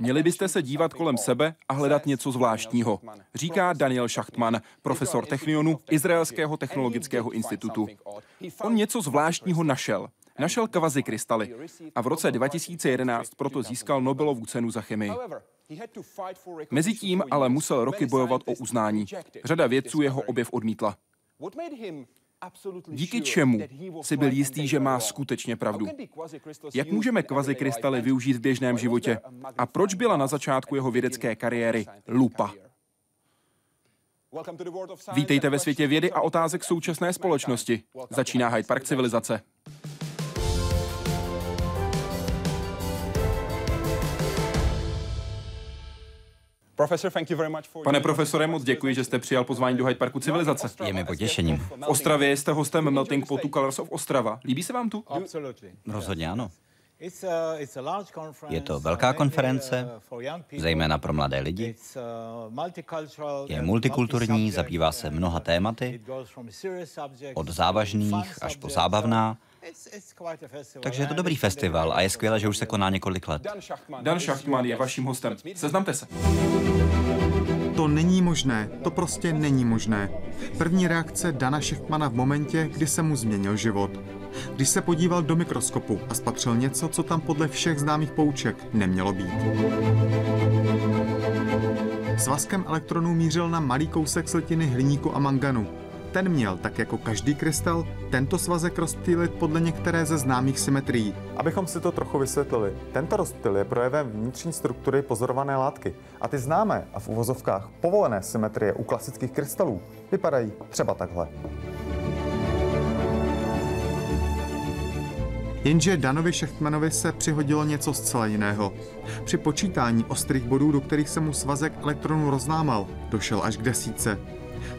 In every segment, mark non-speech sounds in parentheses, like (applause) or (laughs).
Měli byste se dívat kolem sebe a hledat něco zvláštního, říká Daniel Schachtman, profesor Technionu Izraelského technologického institutu. On něco zvláštního našel. Našel kvazi krystaly a v roce 2011 proto získal Nobelovu cenu za chemii. Mezitím ale musel roky bojovat o uznání. Řada vědců jeho objev odmítla. Díky čemu si byl jistý, že má skutečně pravdu? Jak můžeme kvazikrystaly využít v běžném životě? A proč byla na začátku jeho vědecké kariéry lupa? Vítejte ve světě vědy a otázek současné společnosti. Začíná Hyde Park civilizace. Pane profesore, moc děkuji, že jste přijal pozvání do Hyde Parku civilizace. Je mi potěšením. V Ostravě jste hostem Melting Potu Colors of Ostrava. Líbí se vám tu? Rozhodně ano. Je to velká konference, zejména pro mladé lidi. Je multikulturní, zabývá se mnoha tématy, od závažných až po zábavná. Takže je to dobrý festival a je skvělé, že už se koná několik let. Dan Schachtman je vaším hostem. Seznamte se. To není možné, to prostě není možné. První reakce Dana Schachtmana v momentě, kdy se mu změnil život. Když se podíval do mikroskopu a spatřil něco, co tam podle všech známých pouček nemělo být. Svazkem elektronů mířil na malý kousek slitiny hliníku a manganu, ten měl, tak jako každý krystal, tento svazek rozptýlit podle některé ze známých symetrií. Abychom si to trochu vysvětlili, tento rozptyl je projevem vnitřní struktury pozorované látky a ty známé a v uvozovkách povolené symetrie u klasických krystalů vypadají třeba takhle. Jenže Danovi Šechtmanovi se přihodilo něco zcela jiného. Při počítání ostrých bodů, do kterých se mu svazek elektronů roznámal, došel až k desíce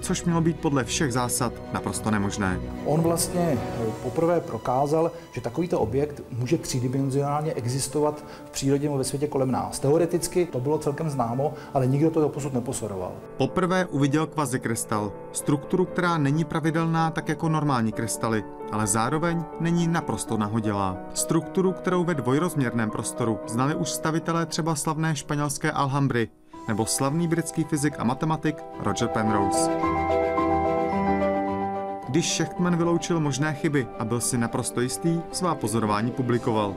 což mělo být podle všech zásad naprosto nemožné. On vlastně eh, poprvé prokázal, že takovýto objekt může třídimenzionálně existovat v přírodě ve světě kolem nás. Teoreticky to bylo celkem známo, ale nikdo to doposud nepozoroval. Poprvé uviděl kvazikrystal, strukturu, která není pravidelná tak jako normální krystaly, ale zároveň není naprosto nahodilá. Strukturu, kterou ve dvojrozměrném prostoru znali už stavitelé třeba slavné španělské Alhambry, nebo slavný britský fyzik a matematik Roger Penrose. Když Schechtman vyloučil možné chyby a byl si naprosto jistý, svá pozorování publikoval.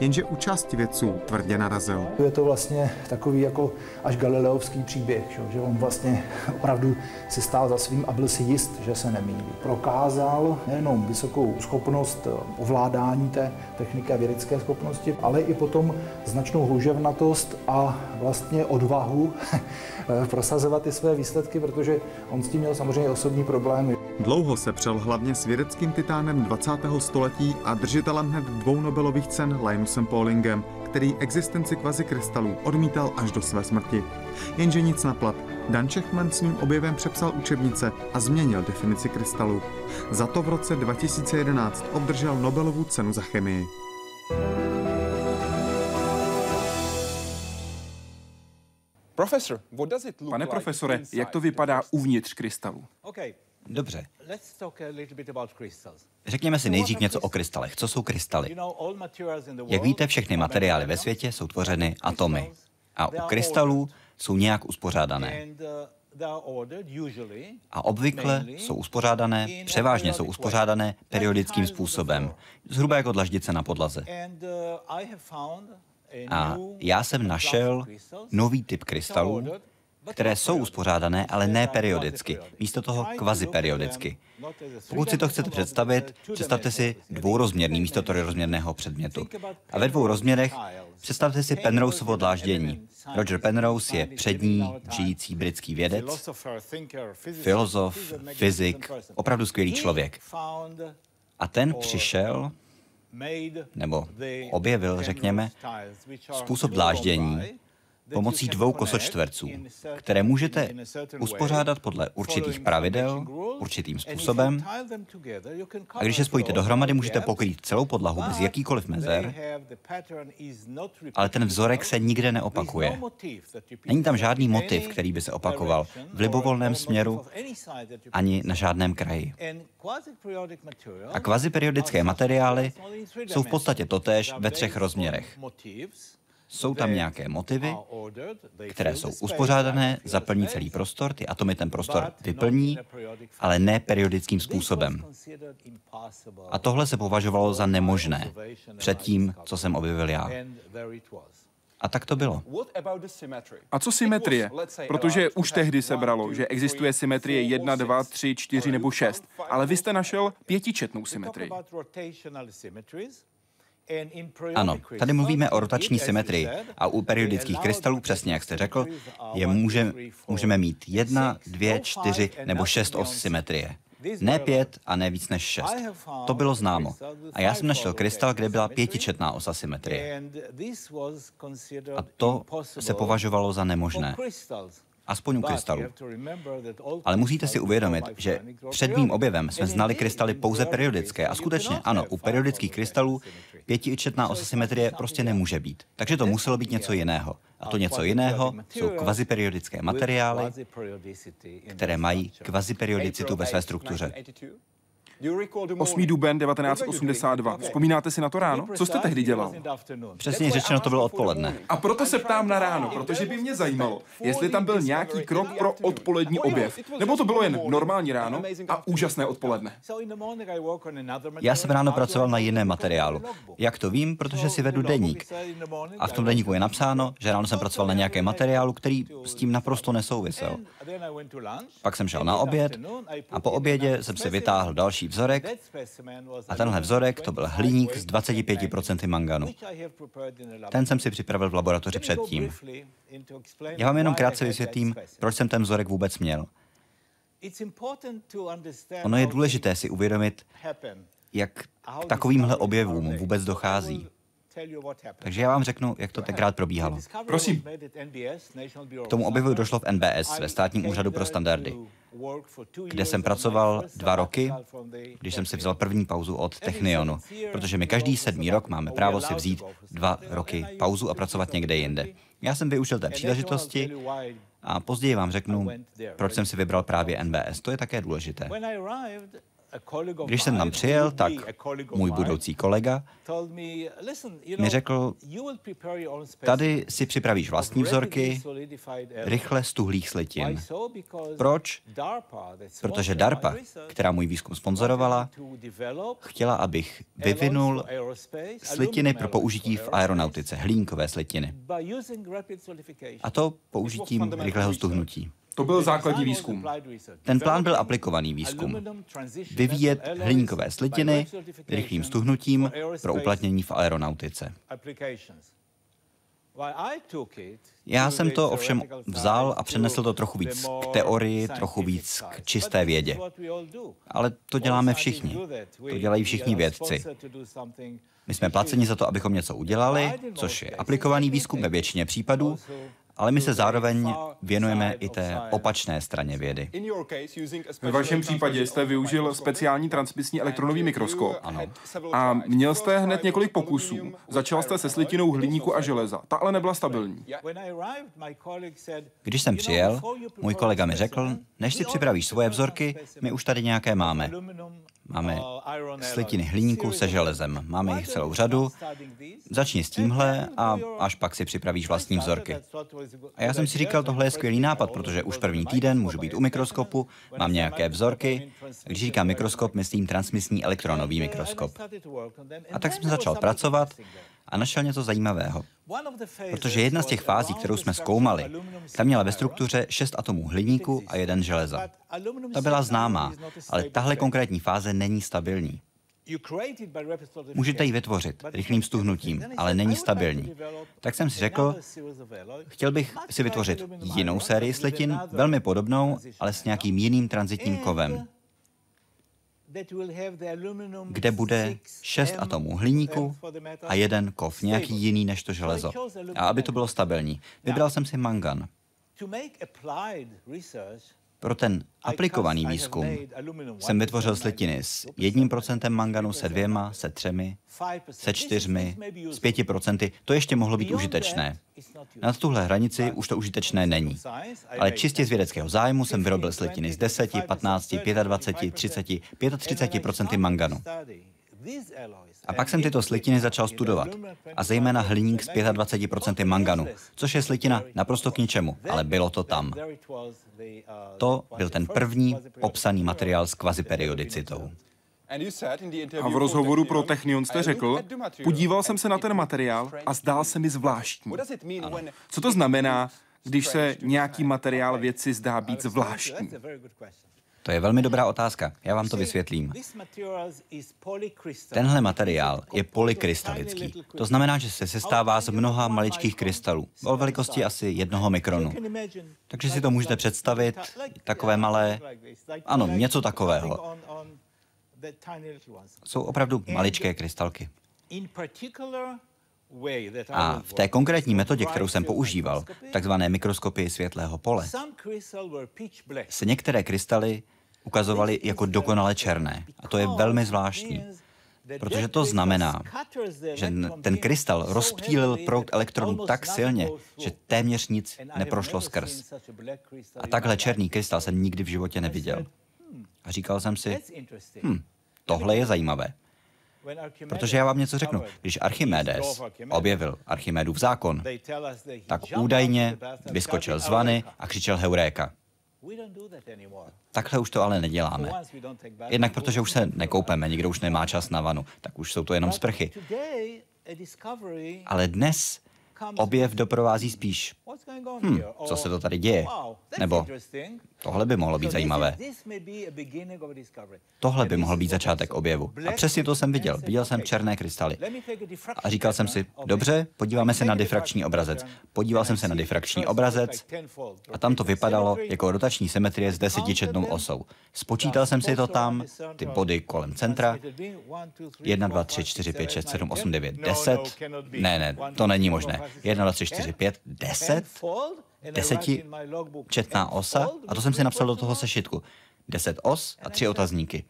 Jenže u části vědců tvrdě narazil. Je to vlastně takový jako až galileovský příběh, že on vlastně opravdu si stál za svým a byl si jist, že se nemýlí. Prokázal nejenom vysokou schopnost ovládání té techniky a vědecké schopnosti, ale i potom značnou hluževnatost a vlastně odvahu (laughs) prosazovat ty své výsledky, protože on s tím měl samozřejmě osobní problémy. Dlouho se přel hlavně s vědeckým titánem 20. století a držitelem hned dvou Nobelových cen Linusem Paulingem, který existenci kvazikrystalů odmítal až do své smrti. Jenže nic naplat. Dan Čechman svým objevem přepsal učebnice a změnil definici krystalu. Za to v roce 2011 obdržel Nobelovu cenu za chemii. Pane profesore, jak to vypadá uvnitř krystalu? Dobře. Řekněme si nejdřív něco o krystalech. Co jsou krystaly? Jak víte, všechny materiály ve světě jsou tvořeny atomy. A u krystalů jsou nějak uspořádané. A obvykle jsou uspořádané, převážně jsou uspořádané periodickým způsobem, zhruba jako dlaždice na podlaze. A já jsem našel nový typ krystalů, které jsou uspořádané, ale ne periodicky, místo toho kvaziperiodicky. Pokud si to chcete představit, představte si dvourozměrný místo trojrozměrného předmětu. A ve dvou rozměrech představte si Penroseovo dláždění. Roger Penrose je přední žijící britský vědec, filozof, fyzik, opravdu skvělý člověk. A ten přišel nebo objevil, řekněme, způsob dláždění, pomocí dvou kosočtverců, které můžete uspořádat podle určitých pravidel, určitým způsobem. A když je spojíte dohromady, můžete pokrýt celou podlahu bez jakýkoliv mezer, ale ten vzorek se nikde neopakuje. Není tam žádný motiv, který by se opakoval v libovolném směru ani na žádném kraji. A kvaziperiodické materiály jsou v podstatě totéž ve třech rozměrech. Jsou tam nějaké motivy, které jsou uspořádané, zaplní celý prostor, ty atomy ten prostor vyplní, ale ne periodickým způsobem. A tohle se považovalo za nemožné před tím, co jsem objevil já. A tak to bylo. A co symetrie? Protože už tehdy se bralo, že existuje symetrie 1, 2, 3, 4 nebo 6. Ale vy jste našel pětičetnou symetrii. Ano, tady mluvíme o rotační symetrii a u periodických krystalů, přesně jak jste řekl, je může, můžeme mít jedna, dvě, čtyři nebo šest os symetrie. Ne pět a ne víc než šest. To bylo známo. A já jsem našel krystal, kde byla pětičetná osa symetrie. A to se považovalo za nemožné aspoň u krystalů. Ale musíte si uvědomit, že před mým objevem jsme znali krystaly pouze periodické a skutečně ano, u periodických krystalů pětičetná osa symetrie prostě nemůže být. Takže to muselo být něco jiného. A to něco jiného jsou kvaziperiodické materiály, které mají kvaziperiodicitu ve své struktuře. 8. duben 1982. Vzpomínáte si na to ráno? Co jste tehdy dělal? Přesně řečeno, to bylo odpoledne. A proto se ptám na ráno, protože by mě zajímalo, jestli tam byl nějaký krok pro odpolední objev. Nebo to bylo jen normální ráno a úžasné odpoledne. Já jsem ráno pracoval na jiném materiálu. Jak to vím? Protože si vedu deník. A v tom deníku je napsáno, že ráno jsem pracoval na nějakém materiálu, který s tím naprosto nesouvisel. Pak jsem šel na oběd a po obědě jsem si vytáhl další vzorek a tenhle vzorek to byl hliník s 25% manganu. Ten jsem si připravil v laboratoři předtím. Já vám jenom krátce vysvětlím, proč jsem ten vzorek vůbec měl. Ono je důležité si uvědomit, jak k takovýmhle objevům vůbec dochází. Takže já vám řeknu, jak to tenkrát probíhalo. Prosím. K tomu objevu došlo v NBS, ve státním úřadu pro standardy, kde jsem pracoval dva roky, když jsem si vzal první pauzu od Technionu, protože my každý sedmý rok máme právo si vzít dva roky pauzu a pracovat někde jinde. Já jsem využil té příležitosti a později vám řeknu, proč jsem si vybral právě NBS. To je také důležité. Když jsem tam přijel, tak můj budoucí kolega mi řekl, tady si připravíš vlastní vzorky rychle z tuhlých slitin. Proč? Protože DARPA, která můj výzkum sponzorovala, chtěla, abych vyvinul slitiny pro použití v aeronautice, hlínkové slitiny. A to použitím rychlého stuhnutí. To byl základní výzkum. Ten plán byl aplikovaný výzkum. Vyvíjet hliníkové slitiny rychlým stuhnutím pro uplatnění v aeronautice. Já jsem to ovšem vzal a přenesl to trochu víc k teorii, trochu víc k čisté vědě. Ale to děláme všichni. To dělají všichni vědci. My jsme placeni za to, abychom něco udělali, což je aplikovaný výzkum ve většině případů, ale my se zároveň věnujeme i té opačné straně vědy. Ve vašem případě jste využil speciální transmisní elektronový mikroskop. Ano. A měl jste hned několik pokusů. Začal jste se slitinou hliníku a železa. Ta ale nebyla stabilní. Když jsem přijel, můj kolega mi řekl, než si připravíš svoje vzorky, my už tady nějaké máme. Máme slitiny hliníku se železem. Máme jich celou řadu. Začni s tímhle a až pak si připravíš vlastní vzorky. A já jsem si říkal, tohle je skvělý nápad, protože už první týden můžu být u mikroskopu, mám nějaké vzorky. Když říkám mikroskop, myslím transmisní elektronový mikroskop. A tak jsem začal pracovat a našel něco zajímavého. Protože jedna z těch fází, kterou jsme zkoumali, tam měla ve struktuře šest atomů hliníku a jeden železa. Ta byla známá, ale tahle konkrétní fáze není stabilní. Můžete ji vytvořit rychlým stuhnutím, ale není stabilní. Tak jsem si řekl, chtěl bych si vytvořit jinou sérii slitin, velmi podobnou, ale s nějakým jiným transitním kovem kde bude šest atomů hliníku a jeden kov, nějaký jiný než to železo. A aby to bylo stabilní, vybral jsem si mangan. Pro ten aplikovaný výzkum jsem vytvořil slitiny s jedním procentem manganu, se dvěma, se třemi, se čtyřmi, s pěti procenty. To ještě mohlo být užitečné. Nad tuhle hranici už to užitečné není. Ale čistě z vědeckého zájmu jsem vyrobil slitiny z 10, 15, 25, 30, 35 procenty manganu. A pak jsem tyto slitiny začal studovat. A zejména hliník s 25% manganu, což je slitina naprosto k ničemu, ale bylo to tam. To byl ten první popsaný materiál s kvaziperiodicitou. A v rozhovoru pro Technion jste řekl, podíval jsem se na ten materiál a zdál se mi zvláštní. Co to znamená, když se nějaký materiál věci zdá být zvláštní? To je velmi dobrá otázka. Já vám to vysvětlím. Tenhle materiál je polykrystalický. To znamená, že se sestává z mnoha maličkých krystalů o velikosti asi jednoho mikronu. Takže si to můžete představit, takové malé, ano, něco takového. Jsou opravdu maličké krystalky. A v té konkrétní metodě, kterou jsem používal, takzvané mikroskopii světlého pole, se některé krystaly ukazovaly jako dokonale černé. A to je velmi zvláštní, protože to znamená, že ten krystal rozptýlil proud elektronů tak silně, že téměř nic neprošlo skrz. A takhle černý krystal jsem nikdy v životě neviděl. A říkal jsem si, hm, tohle je zajímavé. Protože já vám něco řeknu. Když Archimedes objevil Archimedův zákon, tak údajně vyskočil z vany a křičel Heuréka. Takhle už to ale neděláme. Jednak protože už se nekoupeme, nikdo už nemá čas na vanu, tak už jsou to jenom sprchy. Ale dnes objev doprovází spíš, hm, co se to tady děje? Nebo tohle by mohlo být zajímavé. Tohle by mohl být začátek objevu. A přesně to jsem viděl. Viděl jsem černé krystaly. A říkal jsem si, dobře, podíváme se na difrakční obrazec. Podíval jsem se na difrakční obrazec a tam to vypadalo jako rotační symetrie s desetičetnou osou. Spočítal jsem si to tam, ty body kolem centra. 1, 2, 3, 4, 5, 6, 7, 8, 9, 10. Ne, ne, to není možné. 1, 2, 3, 4, 5, 10? Deseti četná osa a to jsem si napsal do toho sešitku. Deset os a tři otazníky.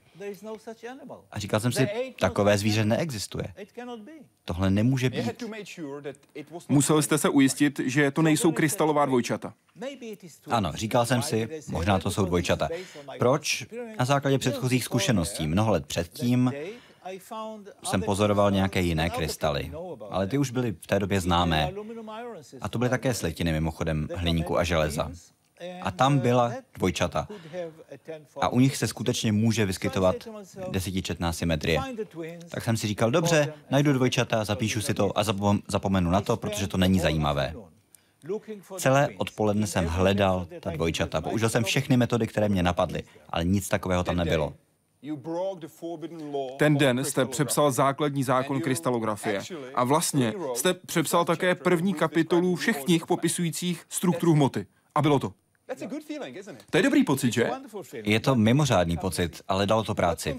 A říkal jsem si, takové zvíře neexistuje. Tohle nemůže být. Musel jste se ujistit, že to nejsou krystalová dvojčata. Ano, říkal jsem si, možná to jsou dvojčata. Proč? Na základě předchozích zkušeností, mnoho let předtím, jsem pozoroval nějaké jiné krystaly, ale ty už byly v té době známé. A to byly také slitiny mimochodem hliníku a železa. A tam byla dvojčata. A u nich se skutečně může vyskytovat desetičetná symetrie. Tak jsem si říkal, dobře, najdu dvojčata, zapíšu si to a zapomenu na to, protože to není zajímavé. Celé odpoledne jsem hledal ta dvojčata. Použil jsem všechny metody, které mě napadly, ale nic takového tam nebylo. Ten den jste přepsal základní zákon krystalografie. A vlastně jste přepsal také první kapitolu všech knih popisujících strukturu hmoty. A bylo to. To je dobrý pocit, že? Je to mimořádný pocit, ale dalo to práci.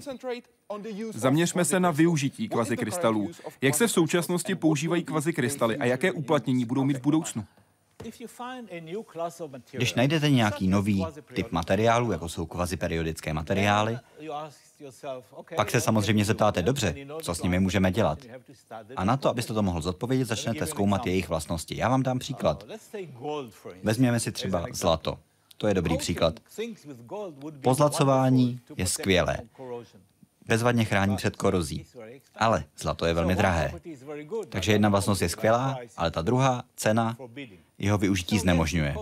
Zaměřme se na využití kvazikrystalů. Jak se v současnosti používají kvazikrystaly a jaké uplatnění budou mít v budoucnu? Když najdete nějaký nový typ materiálu, jako jsou kvaziperiodické materiály, pak se samozřejmě zeptáte, dobře, co s nimi můžeme dělat. A na to, abyste to mohl zodpovědět, začnete zkoumat jejich vlastnosti. Já vám dám příklad. Vezměme si třeba zlato. To je dobrý příklad. Pozlacování je skvělé bezvadně chrání před korozí. Ale zlato je velmi drahé. Takže jedna vlastnost je skvělá, ale ta druhá, cena, jeho využití znemožňuje.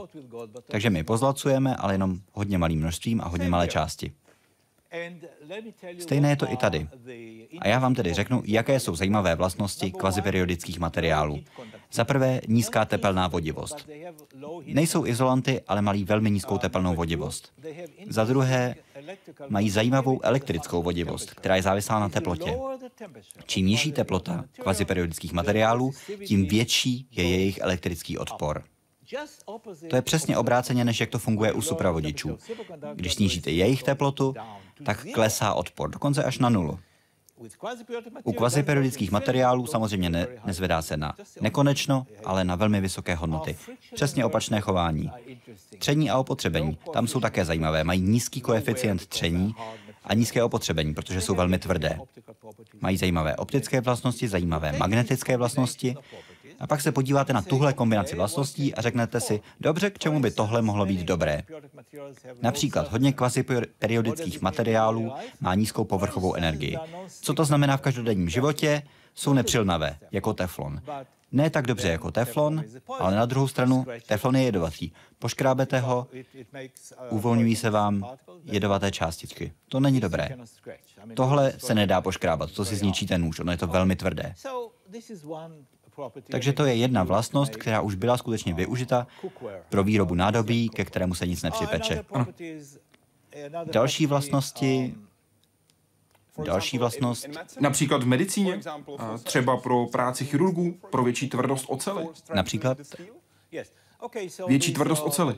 Takže my pozlacujeme, ale jenom hodně malým množstvím a hodně malé části. Stejné je to i tady. A já vám tedy řeknu, jaké jsou zajímavé vlastnosti kvaziperiodických materiálů. Za prvé nízká tepelná vodivost. Nejsou izolanty, ale mají velmi nízkou tepelnou vodivost. Za druhé mají zajímavou elektrickou vodivost, která je závislá na teplotě. Čím nižší teplota kvaziperiodických materiálů, tím větší je jejich elektrický odpor. To je přesně obráceně, než jak to funguje u supravodičů. Když snížíte jejich teplotu, tak klesá odpor, dokonce až na nulu. U kvaziperiodických materiálů samozřejmě ne, nezvedá se na nekonečno, ale na velmi vysoké hodnoty. Přesně opačné chování. Tření a opotřebení. Tam jsou také zajímavé. Mají nízký koeficient tření a nízké opotřebení, protože jsou velmi tvrdé. Mají zajímavé optické vlastnosti, zajímavé magnetické vlastnosti A pak se podíváte na tuhle kombinaci vlastností a řeknete si, dobře, k čemu by tohle mohlo být dobré. Například hodně kvaziperiodických materiálů má nízkou povrchovou energii. Co to znamená v každodenním životě? Jsou nepřilnavé, jako teflon. Ne tak dobře jako teflon, ale na druhou stranu teflon je jedovatý. Poškrábete ho, uvolňují se vám jedovaté částičky. To není dobré. Tohle se nedá poškrábat, to si zničíte nůž, ono je to velmi tvrdé. Takže to je jedna vlastnost, která už byla skutečně využita pro výrobu nádobí, ke kterému se nic nepřipeče. Ano. Další vlastnosti Další vlastnost. Například v medicíně, třeba pro práci chirurgů, pro větší tvrdost ocely. Například větší tvrdost ocely.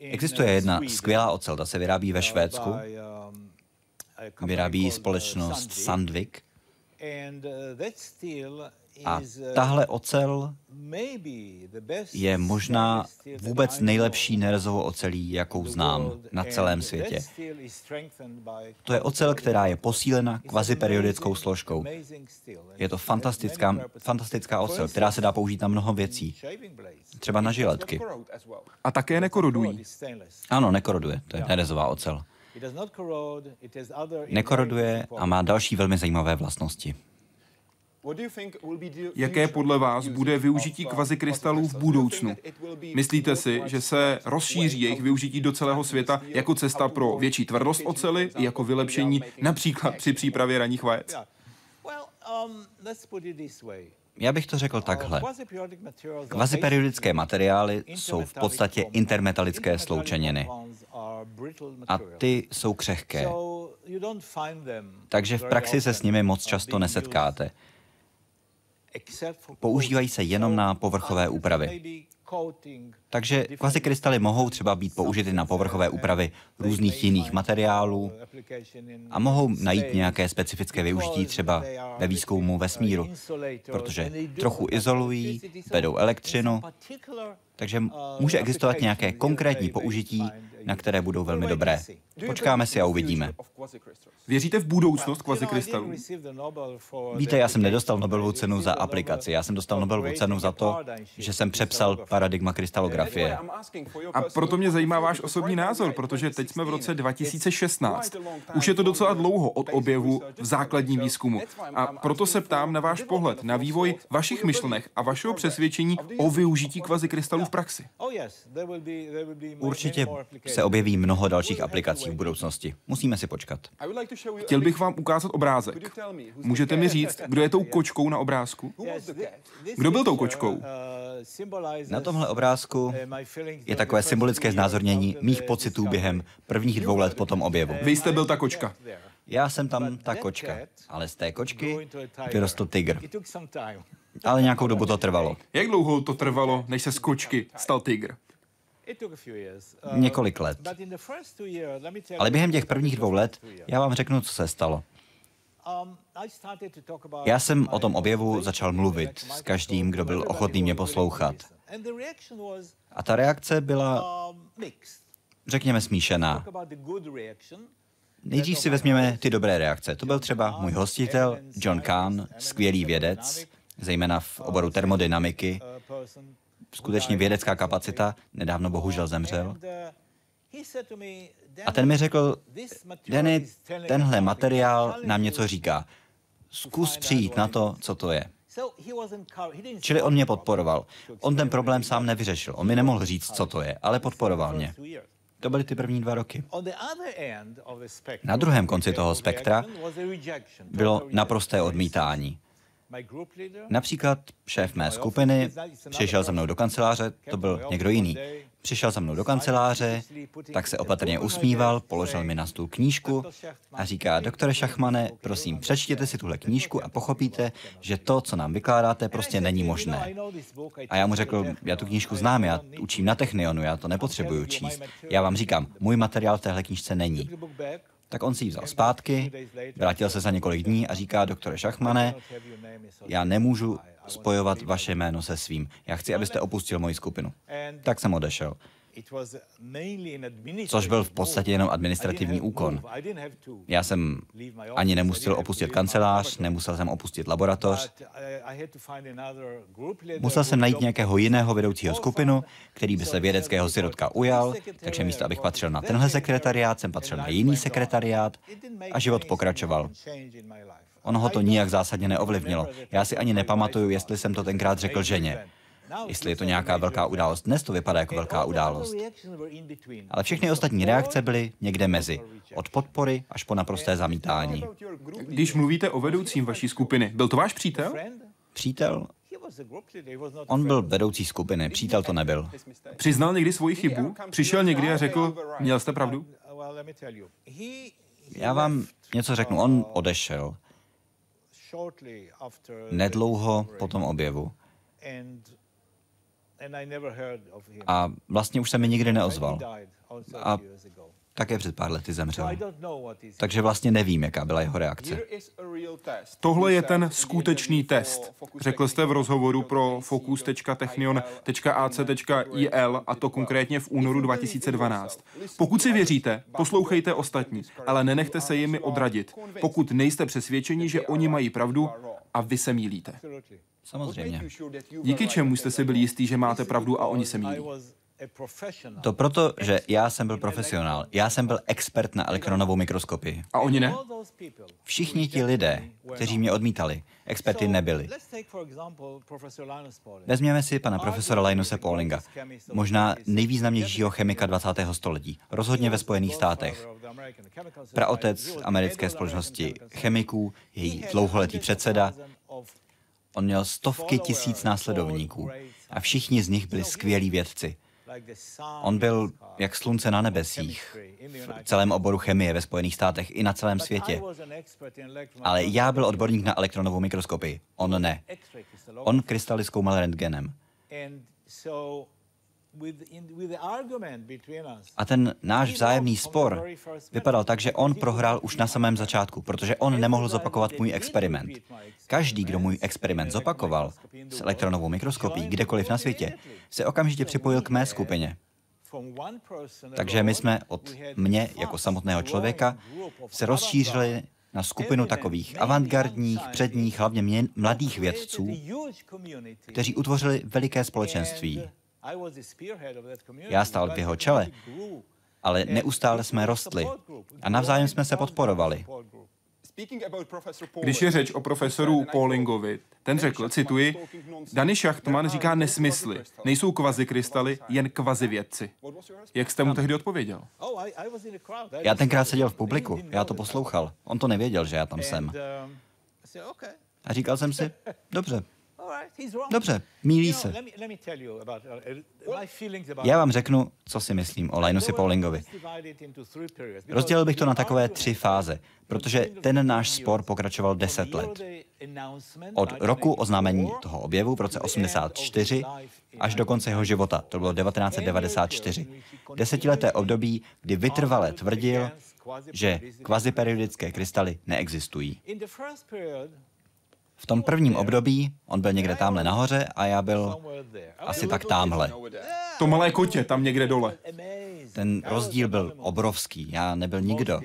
Existuje jedna skvělá ocel, ta se vyrábí ve Švédsku. Vyrábí společnost Sandvik. A tahle ocel je možná vůbec nejlepší nerezovou ocelí, jakou znám na celém světě. To je ocel, která je posílena kvaziperiodickou složkou. Je to fantastická, fantastická ocel, která se dá použít na mnoho věcí. Třeba na žiletky. A také nekorodují. Ano, nekoroduje. To je nerezová ocel. Nekoroduje a má další velmi zajímavé vlastnosti. Jaké podle vás bude využití kvazikrystalů v budoucnu? Myslíte si, že se rozšíří jejich využití do celého světa jako cesta pro větší tvrdost ocely i jako vylepšení například při přípravě raních vajec? Um, Já bych to řekl takhle. Kvaziperiodické materiály jsou v podstatě intermetalické sloučeniny. A ty jsou křehké. Takže v praxi se s nimi moc často nesetkáte. Používají se jenom na povrchové úpravy. Takže kvazikrystaly mohou třeba být použity na povrchové úpravy různých jiných materiálů a mohou najít nějaké specifické využití třeba ve výzkumu vesmíru, protože trochu izolují, vedou elektřinu, takže může existovat nějaké konkrétní použití, na které budou velmi dobré. Počkáme si a uvidíme. Věříte v budoucnost kvazikrystalů? Víte, já jsem nedostal Nobelovu cenu za aplikaci. Já jsem dostal Nobelovu cenu za to, že jsem přepsal paradigma krystalografie. A proto mě zajímá váš osobní názor, protože teď jsme v roce 2016. Už je to docela dlouho od objevu v základním výzkumu. A proto se ptám na váš pohled, na vývoj vašich myšlenek a vašeho přesvědčení o využití kvazikrystalů v praxi. Určitě se objeví mnoho dalších aplikací v budoucnosti. Musíme si počkat. Chtěl bych vám ukázat obrázek. Můžete mi říct, kdo je tou kočkou na obrázku? Kdo byl tou kočkou? Na tomhle obrázku je takové symbolické znázornění mých pocitů během prvních dvou let po tom objevu. Vy jste byl ta kočka. Já jsem tam ta kočka, ale z té kočky vyrostl tygr. Ale nějakou dobu to trvalo. Jak dlouho to trvalo, než se z kočky stal tygr? Několik let. Ale během těch prvních dvou let já vám řeknu, co se stalo. Um, já jsem o tom objevu začal mluvit s každým, kdo byl ochotný mě poslouchat. A ta reakce byla, um, řekněme, smíšená. Nejdřív si vezměme ty dobré reakce. To byl třeba můj hostitel, John Kahn, skvělý vědec, zejména v oboru termodynamiky, skutečně vědecká kapacita, nedávno bohužel zemřel. A ten mi řekl, Danny, tenhle materiál nám něco říká. Zkus přijít na to, co to je. Čili on mě podporoval. On ten problém sám nevyřešil. On mi nemohl říct, co to je, ale podporoval mě. To byly ty první dva roky. Na druhém konci toho spektra bylo naprosté odmítání. Například šéf mé skupiny přišel za mnou do kanceláře, to byl někdo jiný. Přišel za mnou do kanceláře, tak se opatrně usmíval, položil mi na stůl knížku a říká, doktore Šachmane, prosím, přečtěte si tuhle knížku a pochopíte, že to, co nám vykládáte, prostě není možné. A já mu řekl, já tu knížku znám, já učím na Technionu, já to nepotřebuju číst. Já vám říkám, můj materiál v téhle knížce není. Tak on si ji vzal zpátky, vrátil se za několik dní a říká, doktore Šachmane, já nemůžu spojovat vaše jméno se svým. Já chci, abyste opustil moji skupinu. Tak jsem odešel. Což byl v podstatě jenom administrativní úkon. Já jsem ani nemusel opustit kancelář, nemusel jsem opustit laboratoř. Musel jsem najít nějakého jiného vedoucího skupinu, který by se vědeckého sirotka ujal, takže místo, abych patřil na tenhle sekretariát, jsem patřil na jiný sekretariát a život pokračoval. Ono ho to nijak zásadně neovlivnilo. Já si ani nepamatuju, jestli jsem to tenkrát řekl ženě. Jestli je to nějaká velká událost. Dnes to vypadá jako velká událost. Ale všechny ostatní reakce byly někde mezi. Od podpory až po naprosté zamítání. Když mluvíte o vedoucím vaší skupiny, byl to váš přítel? Přítel? On byl vedoucí skupiny, přítel to nebyl. Přiznal někdy svoji chybu? Přišel někdy a řekl, měl jste pravdu? Já vám něco řeknu. On odešel. Nedlouho po tom objevu. A vlastně už se mi nikdy neozval. A také před pár lety zemřel. Takže vlastně nevím, jaká byla jeho reakce. Tohle je ten skutečný test. Řekl jste v rozhovoru pro focus.technion.ac.il a to konkrétně v únoru 2012. Pokud si věříte, poslouchejte ostatní, ale nenechte se jimi odradit, pokud nejste přesvědčeni, že oni mají pravdu a vy se mílíte. Samozřejmě. Díky čemu jste si byli jistý, že máte pravdu a oni se mílí? To proto, že já jsem byl profesionál. Já jsem byl expert na elektronovou mikroskopii. A oni ne? Všichni ti lidé, kteří mě odmítali, experty nebyli. Vezměme si pana profesora Linuse Paulinga, možná nejvýznamnějšího chemika 20. století, rozhodně ve Spojených státech. Praotec americké společnosti chemiků, její dlouholetý předseda, On měl stovky tisíc následovníků a všichni z nich byli skvělí vědci. On byl jak slunce na nebesích v celém oboru chemie ve Spojených státech i na celém světě. Ale já byl odborník na elektronovou mikroskopii. On ne. On krystaly zkoumal rentgenem. A ten náš vzájemný spor vypadal tak, že on prohrál už na samém začátku, protože on nemohl zopakovat můj experiment. Každý, kdo můj experiment zopakoval s elektronovou mikroskopií kdekoliv na světě, se okamžitě připojil k mé skupině. Takže my jsme od mě jako samotného člověka se rozšířili na skupinu takových avantgardních, předních, hlavně mladých vědců, kteří utvořili veliké společenství. Já stál v jeho čele, ale neustále jsme rostli a navzájem jsme se podporovali. Když je řeč o profesoru Paulingovi, ten řekl, cituji, Dany Schachtman říká nesmysly, nejsou kvazikrystaly, jen kvazivědci. Jak jste mu tehdy odpověděl? Já tenkrát seděl v publiku, já to poslouchal. On to nevěděl, že já tam jsem. A říkal jsem si, dobře, Dobře, mílí se. Já vám řeknu, co si myslím o Linusi Paulingovi. Rozdělil bych to na takové tři fáze, protože ten náš spor pokračoval deset let. Od roku oznámení toho objevu v roce 84 až do konce jeho života, to bylo 1994. Desetileté období, kdy vytrvale tvrdil, že kvaziperiodické krystaly neexistují. V tom prvním období on byl někde tamhle nahoře a já byl asi tak tamhle. To malé kotě tam někde dole. Ten rozdíl byl obrovský. Já nebyl nikdo.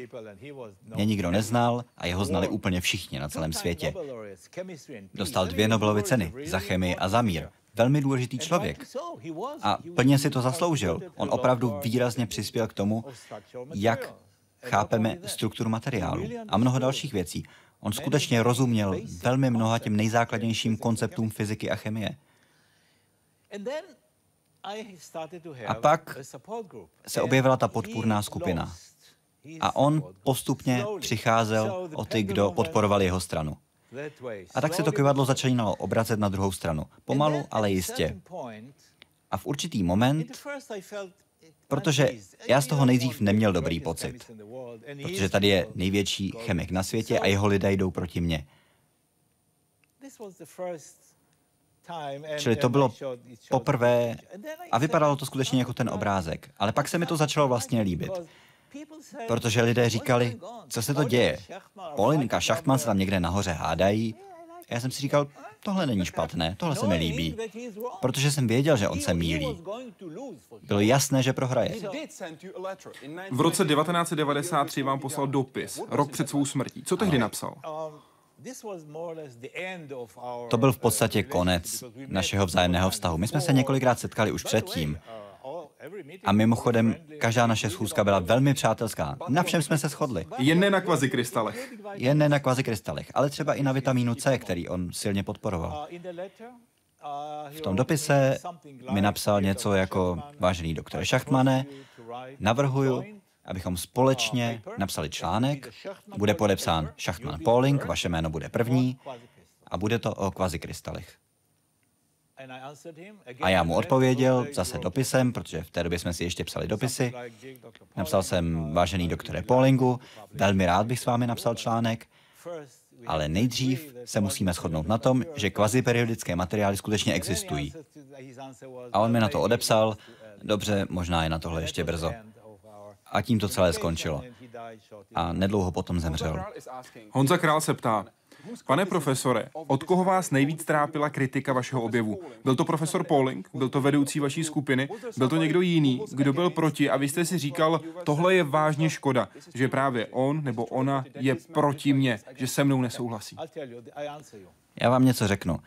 Mě nikdo neznal a jeho znali úplně všichni na celém světě. Dostal dvě Nobelovy ceny za chemii a za mír. Velmi důležitý člověk. A plně si to zasloužil. On opravdu výrazně přispěl k tomu, jak chápeme strukturu materiálu a mnoho dalších věcí. On skutečně rozuměl velmi mnoha těm nejzákladnějším konceptům fyziky a chemie. A pak se objevila ta podpůrná skupina. A on postupně přicházel o ty, kdo podporovali jeho stranu. A tak se to kivadlo začínalo obracet na druhou stranu. Pomalu, ale jistě. A v určitý moment Protože já z toho nejdřív neměl dobrý pocit. Protože tady je největší chemik na světě a jeho lidé jdou proti mně. Čili to bylo poprvé a vypadalo to skutečně jako ten obrázek. Ale pak se mi to začalo vlastně líbit. Protože lidé říkali, co se to děje. Polinka, Šachtman se tam někde nahoře hádají. Já jsem si říkal, tohle není špatné, tohle se mi líbí. Protože jsem věděl, že on se mílí. Bylo jasné, že prohraje. V roce 1993 vám poslal dopis, rok před svou smrtí. Co tehdy napsal? To byl v podstatě konec našeho vzájemného vztahu. My jsme se několikrát setkali už předtím. A mimochodem, každá naše schůzka byla velmi přátelská. Na všem jsme se shodli. Jen ne na kvazikrystalech. Jen ne na kvazikrystalech, ale třeba i na vitamínu C, který on silně podporoval. V tom dopise mi napsal něco jako Vážený doktore Šachtmane, navrhuju, abychom společně napsali článek, bude podepsán Schachtman Pauling, vaše jméno bude první a bude to o kvazikrystalech. A já mu odpověděl zase dopisem, protože v té době jsme si ještě psali dopisy. Napsal jsem, vážený doktore Paulingu, velmi rád bych s vámi napsal článek, ale nejdřív se musíme shodnout na tom, že kvaziperiodické materiály skutečně existují. A on mi na to odepsal, dobře, možná je na tohle ještě brzo. A tím to celé skončilo. A nedlouho potom zemřel. Honza Král se ptá, Pane profesore, od koho vás nejvíc trápila kritika vašeho objevu? Byl to profesor Pauling? Byl to vedoucí vaší skupiny? Byl to někdo jiný, kdo byl proti a vy jste si říkal, tohle je vážně škoda, že právě on nebo ona je proti mně, že se mnou nesouhlasí? Já vám něco řeknu.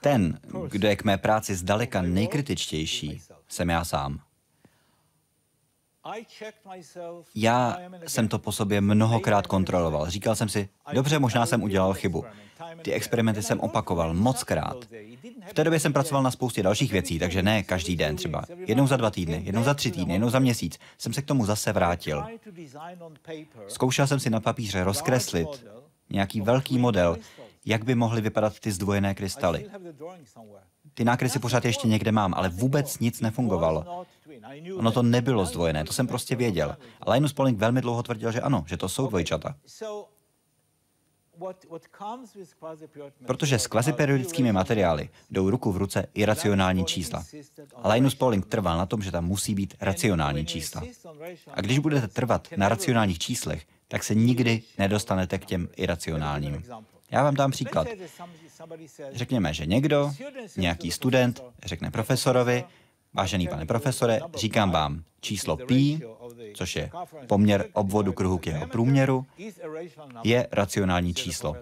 Ten, kdo je k mé práci zdaleka nejkritičtější, jsem já sám. Já jsem to po sobě mnohokrát kontroloval. Říkal jsem si, dobře, možná jsem udělal chybu. Ty experimenty jsem opakoval mockrát. V té době jsem pracoval na spoustě dalších věcí, takže ne každý den třeba. Jednou za dva týdny, jednou za tři týdny, jednou za měsíc jsem se k tomu zase vrátil. Zkoušel jsem si na papíře rozkreslit nějaký velký model, jak by mohly vypadat ty zdvojené krystaly. Ty nákresy pořád ještě někde mám, ale vůbec nic nefungovalo. Ono to nebylo zdvojené, to jsem prostě věděl. A Linus Pauling velmi dlouho tvrdil, že ano, že to jsou dvojčata. Protože s kvaziperiodickými materiály jdou ruku v ruce iracionální čísla. A Linus Pauling trval na tom, že tam musí být racionální čísla. A když budete trvat na racionálních číslech, tak se nikdy nedostanete k těm iracionálním. Já vám dám příklad. Řekněme, že někdo, nějaký student, řekne profesorovi, vážený pane profesore, říkám vám číslo pi, což je poměr obvodu kruhu k jeho průměru, je racionální číslo.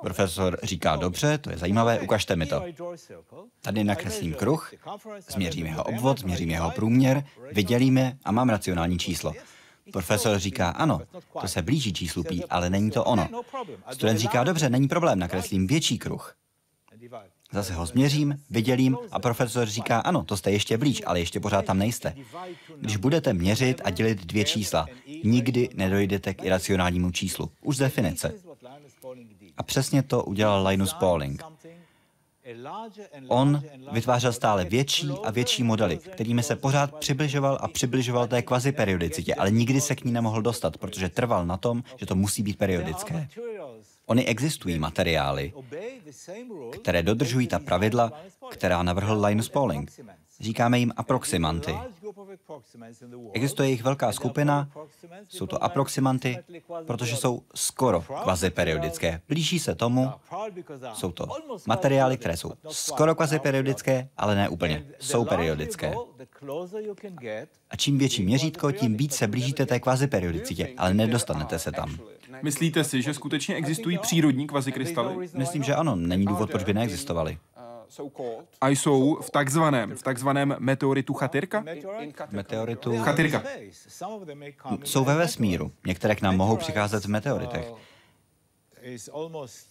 Profesor říká, dobře, to je zajímavé, ukažte mi to. Tady nakreslím kruh, změřím jeho obvod, změřím jeho průměr, vydělíme a mám racionální číslo. Profesor říká, ano, to se blíží číslu pí, ale není to ono. Student říká, dobře, není problém, nakreslím větší kruh. Zase ho změřím, vydělím a profesor říká, ano, to jste ještě blíž, ale ještě pořád tam nejste. Když budete měřit a dělit dvě čísla, nikdy nedojdete k iracionálnímu číslu. Už z definice. A přesně to udělal Linus Pauling. On vytvářel stále větší a větší modely, kterými se pořád přibližoval a přibližoval té kvaziperiodicitě, ale nikdy se k ní nemohl dostat, protože trval na tom, že to musí být periodické. Ony existují materiály, které dodržují ta pravidla, která navrhl Linus Pauling. Říkáme jim aproximanty. Existuje jich velká skupina, jsou to aproximanty, protože jsou skoro kvaziperiodické. Blíží se tomu, jsou to materiály, které jsou skoro kvaziperiodické, ale ne úplně. Jsou periodické. A čím větší měřítko, tím víc se blížíte té kvaziperiodicitě, ale nedostanete se tam. Myslíte si, že skutečně existují přírodní kvazikrystaly? Myslím, že ano, není důvod, proč by neexistovaly. A jsou v takzvaném, v takzvaném meteoritu Chatyrka? Meteoritu... Chatyrka. Jsou ve vesmíru. Některé k nám mohou přicházet v meteoritech.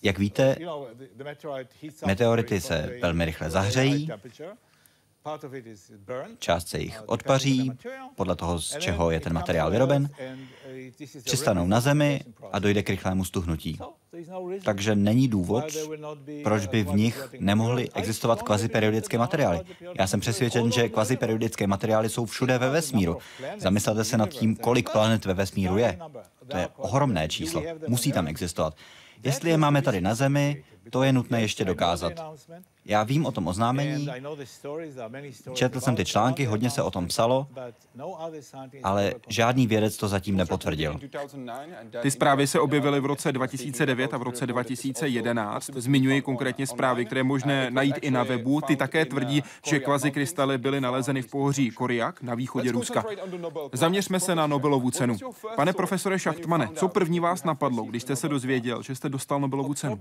Jak víte, meteority se velmi rychle zahřejí, část se jich odpaří, podle toho, z čeho je ten materiál vyroben, přistanou na Zemi a dojde k rychlému stuhnutí. Takže není důvod, proč by v nich nemohly existovat kvaziperiodické materiály. Já jsem přesvědčen, že kvaziperiodické materiály jsou všude ve vesmíru. Zamyslete se nad tím, kolik planet ve vesmíru je. To je ohromné číslo. Musí tam existovat. Jestli je máme tady na Zemi, to je nutné ještě dokázat. Já vím o tom oznámení, četl jsem ty články, hodně se o tom psalo, ale žádný vědec to zatím nepotvrdil. Ty zprávy se objevily v roce 2009 a v roce 2011. Zmiňuji konkrétně zprávy, které je možné najít i na webu. Ty také tvrdí, že kvazikrystaly byly nalezeny v pohoří Koriak na východě Ruska. Zaměřme se na Nobelovu cenu. Pane profesore Schachtmane, co první vás napadlo, když jste se dozvěděl, že jste dostal Nobelovu cenu?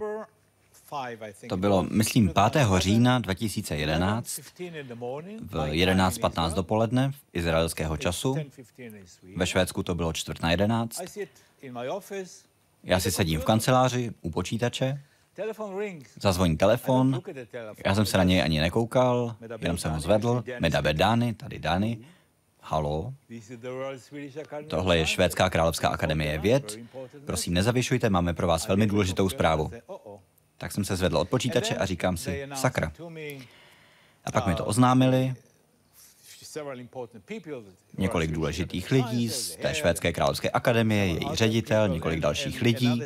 To bylo, myslím, 5. října 2011 v 11.15 dopoledne v izraelského času. Ve Švédsku to bylo čtvrt na 11. Já si sedím v kanceláři u počítače, zazvoní telefon, já jsem se na něj ani nekoukal, jenom jsem ho zvedl, Medabe Dany, tady Dany, Halo, tohle je Švédská královská akademie věd. Prosím, nezavěšujte, máme pro vás velmi důležitou zprávu. Tak jsem se zvedl od počítače a říkám si, sakra. A pak mi to oznámili, několik důležitých lidí z té švédské královské akademie, její ředitel, několik dalších lidí,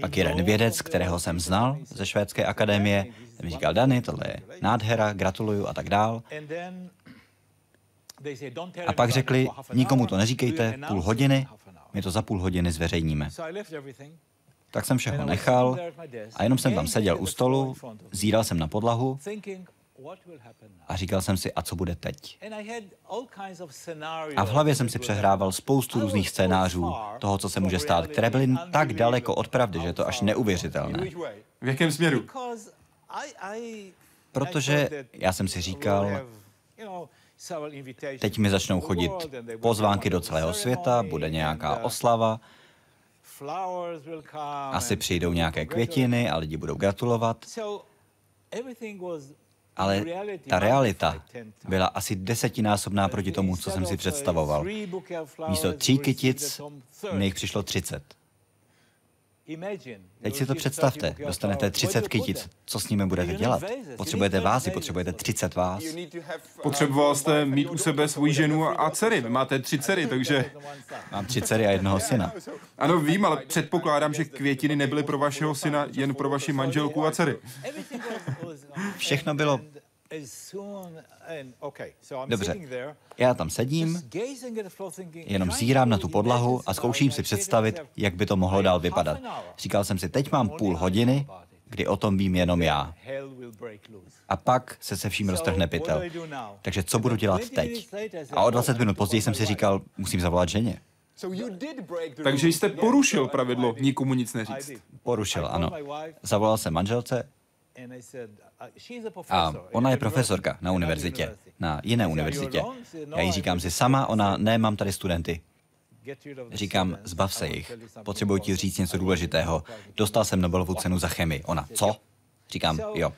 pak jeden vědec, kterého jsem znal ze švédské akademie, ten mi říkal, Dany, tohle je nádhera, gratuluju a tak dál. A pak řekli, nikomu to neříkejte, půl hodiny, my to za půl hodiny zveřejníme. Tak jsem všeho nechal a jenom jsem tam seděl u stolu, zíral jsem na podlahu a říkal jsem si, a co bude teď? A v hlavě jsem si přehrával spoustu různých scénářů toho, co se může stát, které byly tak daleko od pravdy, že je to až neuvěřitelné. V jakém směru? Protože já jsem si říkal, teď mi začnou chodit pozvánky do celého světa, bude nějaká oslava, asi přijdou nějaké květiny a lidi budou gratulovat. Ale ta realita byla asi desetinásobná proti tomu, co jsem si představoval. Místo tří kytic mi jich přišlo třicet. Teď si to představte, dostanete 30 kytic. Co s nimi budete dělat? Potřebujete vázy, potřebujete 30 vás. Potřeboval jste mít u sebe svoji ženu a dcery. Vy máte tři dcery, takže... Mám tři dcery a jednoho syna. Ano, vím, ale předpokládám, že květiny nebyly pro vašeho syna, jen pro vaši manželku a dcery. Všechno bylo Dobře, já tam sedím, jenom zírám na tu podlahu a zkouším si představit, jak by to mohlo dál vypadat. Říkal jsem si, teď mám půl hodiny, kdy o tom vím jenom já. A pak se se vším roztrhne pytel. Takže co budu dělat teď? A o 20 minut později jsem si říkal, musím zavolat ženě. Takže jste porušil pravidlo nikomu nic neříct. Porušil, ano. Zavolal jsem manželce a ona je profesorka na univerzitě, na jiné univerzitě. Já jí říkám si sama, ona, ne, mám tady studenty. Říkám, zbav se jich. Potřebuji ti říct něco důležitého. Dostal jsem Nobelovu cenu za chemii. Ona, co? Říkám, jo.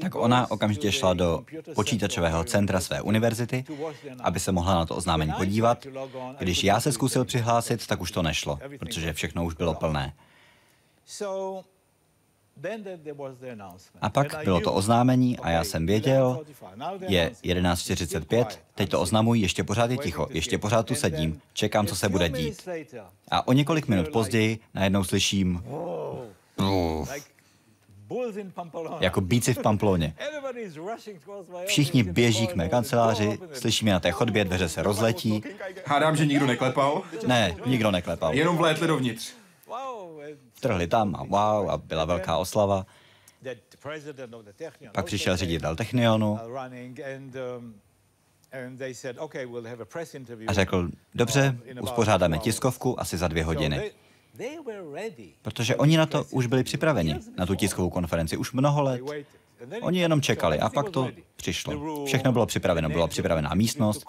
Tak ona okamžitě šla do počítačového centra své univerzity, aby se mohla na to oznámení podívat. Když já se zkusil přihlásit, tak už to nešlo, protože všechno už bylo plné. A pak bylo to oznámení a já jsem věděl, je 11.45, teď to oznamují, ještě pořád je ticho, ještě pořád tu sedím, čekám, co se bude dít. A o několik minut později najednou slyším jako bíci v Pamploně. Všichni běží k mé kanceláři, slyšíme na té chodbě, dveře se rozletí. Hádám, že nikdo neklepal? Ne, nikdo neklepal. Jenom vlétli dovnitř vtrhli tam a wow, a byla velká oslava. Pak přišel ředitel Technionu a řekl, dobře, uspořádáme tiskovku asi za dvě hodiny. Protože oni na to už byli připraveni, na tu tiskovou konferenci, už mnoho let. Oni jenom čekali a pak to přišlo. Všechno bylo připraveno, byla připravená místnost,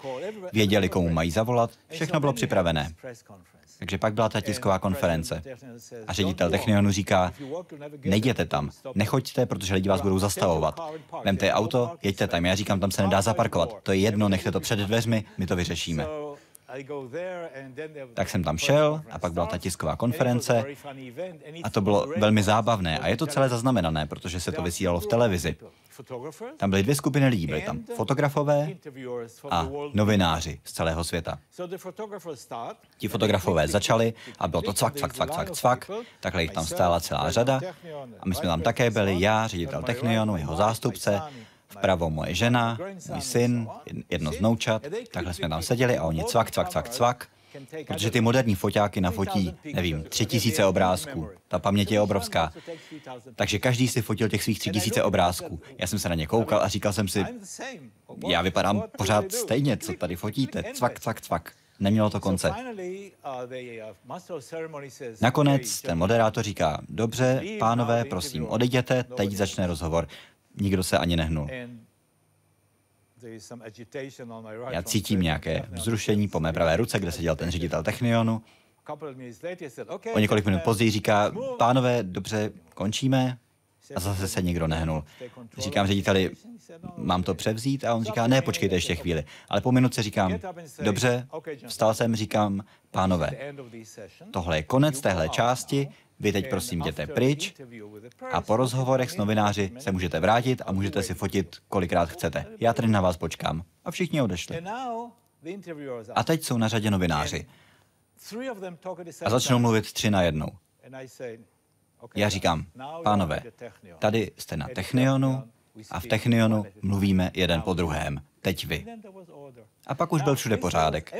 věděli, komu mají zavolat, všechno bylo připravené. Takže pak byla ta tisková konference. A ředitel Technionu říká, nejděte tam, nechoďte, protože lidi vás budou zastavovat. Vemte auto, jeďte tam. Já říkám, tam se nedá zaparkovat. To je jedno, nechte to před dveřmi, my to vyřešíme. Tak jsem tam šel a pak byla ta tisková konference a to bylo velmi zábavné. a je to celé zaznamenané, protože se to vysílalo v televizi. Tam byly dvě skupiny lidí, byly tam fotografové a novináři z celého světa. Ti fotografové začali a bylo to cvak, cvak, cvak, cvak, cvak, takhle jich tam stála celá řada a my jsme tam také byli, já, ředitel Technionu, jeho zástupce, vpravo moje žena, můj syn, jedno z noučat, takhle jsme tam seděli a oni cvak, cvak, cvak, cvak, protože ty moderní foťáky nafotí, nevím, tři tisíce obrázků. Ta paměť je obrovská. Takže každý si fotil těch svých tři tisíce obrázků. Já jsem se na ně koukal a říkal jsem si, já vypadám pořád stejně, co tady fotíte. Cvak, cvak, cvak. Nemělo to konce. Nakonec ten moderátor říká, dobře, pánové, prosím, odejděte, teď začne rozhovor. Nikdo se ani nehnul. Já cítím nějaké vzrušení po mé pravé ruce, kde seděl ten ředitel Technionu. O několik minut později říká, pánové, dobře, končíme. A zase se nikdo nehnul. Říkám řediteli, mám to převzít? A on říká, ne, počkejte ještě chvíli. Ale po minutce říkám, dobře, vstal jsem, říkám, pánové, tohle je konec téhle části, vy teď prosím jděte pryč a po rozhovorech s novináři se můžete vrátit a můžete si fotit kolikrát chcete. Já tady na vás počkám. A všichni odešli. A teď jsou na řadě novináři. A začnou mluvit tři na jednou. Já říkám, pánové, tady jste na Technionu a v Technionu mluvíme jeden po druhém. Teď vy. A pak už byl všude pořádek.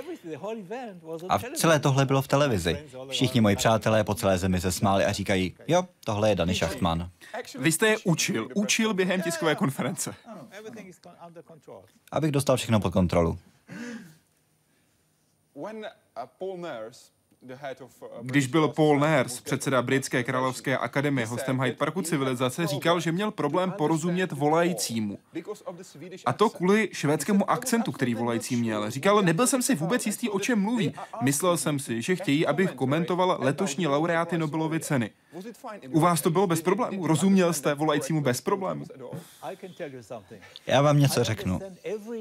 A celé tohle bylo v televizi. Všichni moji přátelé po celé zemi se smáli a říkají, jo, tohle je Dany Schachtman. Vy jste je učil, učil během tiskové konference. Abych dostal všechno pod kontrolu. Když byl Paul Nares, předseda Britské královské akademie, hostem Hyde Parku civilizace, říkal, že měl problém porozumět volajícímu. A to kvůli švédskému akcentu, který volající měl. Říkal, nebyl jsem si vůbec jistý, o čem mluví. Myslel jsem si, že chtějí, abych komentoval letošní laureáty Nobelovy ceny. U vás to bylo bez problémů? Rozuměl jste volajícímu bez problémů? Já vám něco řeknu.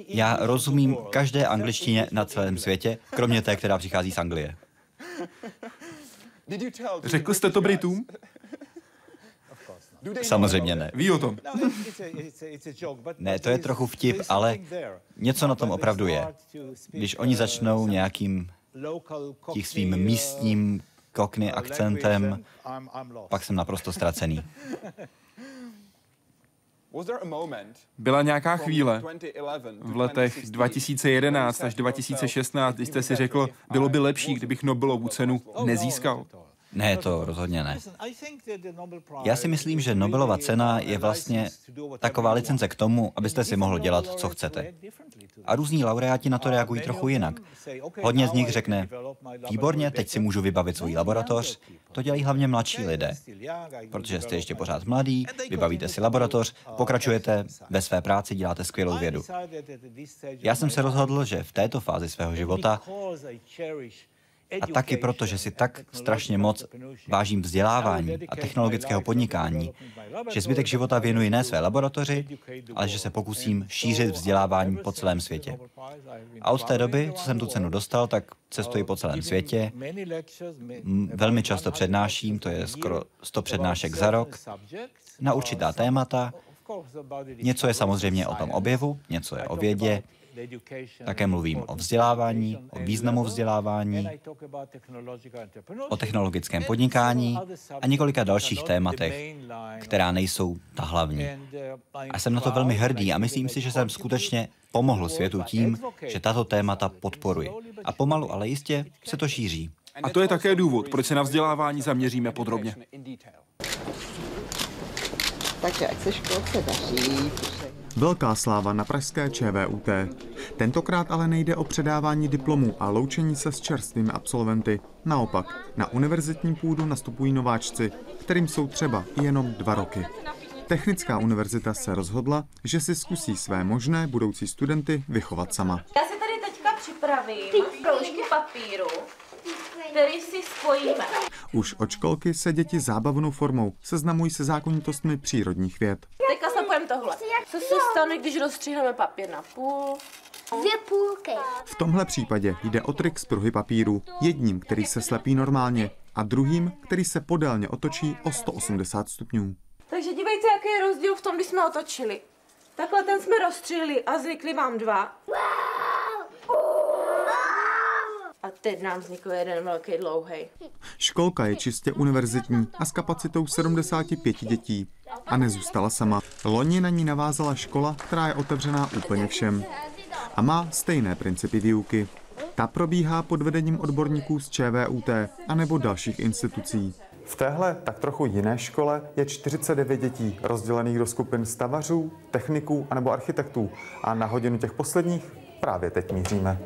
Já rozumím každé angličtině na celém světě, kromě té, která přichází z Anglie. (laughs) Řekl jste to Britům? (laughs) Samozřejmě ne. Ví o tom. Ne, to je trochu vtip, ale něco na tom opravdu je. Když oni začnou nějakým tím svým místním kokny akcentem, pak jsem naprosto ztracený. (laughs) Byla nějaká chvíle v letech 2011 až 2016, kdy jste si řekl, bylo by lepší, kdybych Nobelovu cenu nezískal? Ne, to rozhodně ne. Já si myslím, že Nobelova cena je vlastně taková licence k tomu, abyste si mohl dělat, co chcete. A různí laureáti na to reagují trochu jinak. Hodně z nich řekne, výborně, teď si můžu vybavit svůj laboratoř. To dělají hlavně mladší lidé, protože jste ještě pořád mladí, vybavíte si laboratoř, pokračujete ve své práci, děláte skvělou vědu. Já jsem se rozhodl, že v této fázi svého života a taky proto, že si tak strašně moc vážím vzdělávání a technologického podnikání, že zbytek života věnuji ne své laboratoři, ale že se pokusím šířit vzdělávání po celém světě. A od té doby, co jsem tu cenu dostal, tak cestuji po celém světě. Velmi často přednáším, to je skoro 100 přednášek za rok, na určitá témata. Něco je samozřejmě o tom objevu, něco je o vědě, také mluvím o vzdělávání, o významu vzdělávání, o technologickém podnikání a několika dalších tématech, která nejsou ta hlavní. A jsem na to velmi hrdý a myslím si, že jsem skutečně pomohl světu tím, že tato témata podporuji. A pomalu, ale jistě se to šíří. A to je také důvod, proč se na vzdělávání zaměříme podrobně. Takže ať se školce daří. Velká sláva na pražské ČVUT. Tentokrát ale nejde o předávání diplomů a loučení se s čerstvými absolventy. Naopak, na univerzitní půdu nastupují nováčci, kterým jsou třeba jenom dva roky. Technická univerzita se rozhodla, že si zkusí své možné budoucí studenty vychovat sama. Já si tady teďka připravím kroužky papíru, který si spojíme. Už od školky se děti zábavnou formou seznamují se zákonitostmi přírodních věd. Zapojím tohle. Co se stane, když rozstříhneme papír na půl? Dvě půlky. V tomhle případě jde o trik z pruhy papíru. Jedním, který se slepí normálně a druhým, který se podélně otočí o 180 stupňů. Takže dívejte, jaký je rozdíl v tom, když jsme otočili. Takhle ten jsme rozstřelili a vznikli vám dva. A teď nám vznikl jeden velký dlouhý. Školka je čistě univerzitní a s kapacitou 75 dětí. A nezůstala sama. Loni na ní navázala škola, která je otevřená úplně všem. A má stejné principy výuky. Ta probíhá pod vedením odborníků z ČVUT a nebo dalších institucí. V téhle tak trochu jiné škole je 49 dětí, rozdělených do skupin stavařů, techniků anebo architektů. A na hodinu těch posledních právě teď míříme.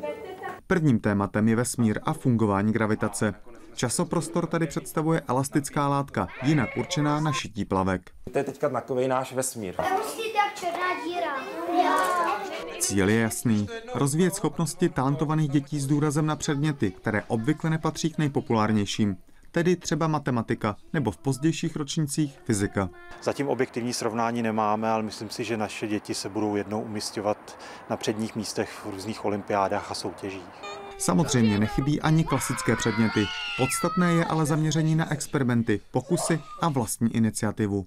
Prvním tématem je vesmír a fungování gravitace. Časoprostor tady představuje elastická látka, jinak určená na šití plavek. To je teďka takový náš vesmír. Cíl je jasný. Rozvíjet schopnosti talentovaných dětí s důrazem na předměty, které obvykle nepatří k nejpopulárnějším tedy třeba matematika nebo v pozdějších ročnících fyzika. Zatím objektivní srovnání nemáme, ale myslím si, že naše děti se budou jednou umistovat na předních místech v různých olympiádách a soutěžích. Samozřejmě nechybí ani klasické předměty. Podstatné je ale zaměření na experimenty, pokusy a vlastní iniciativu.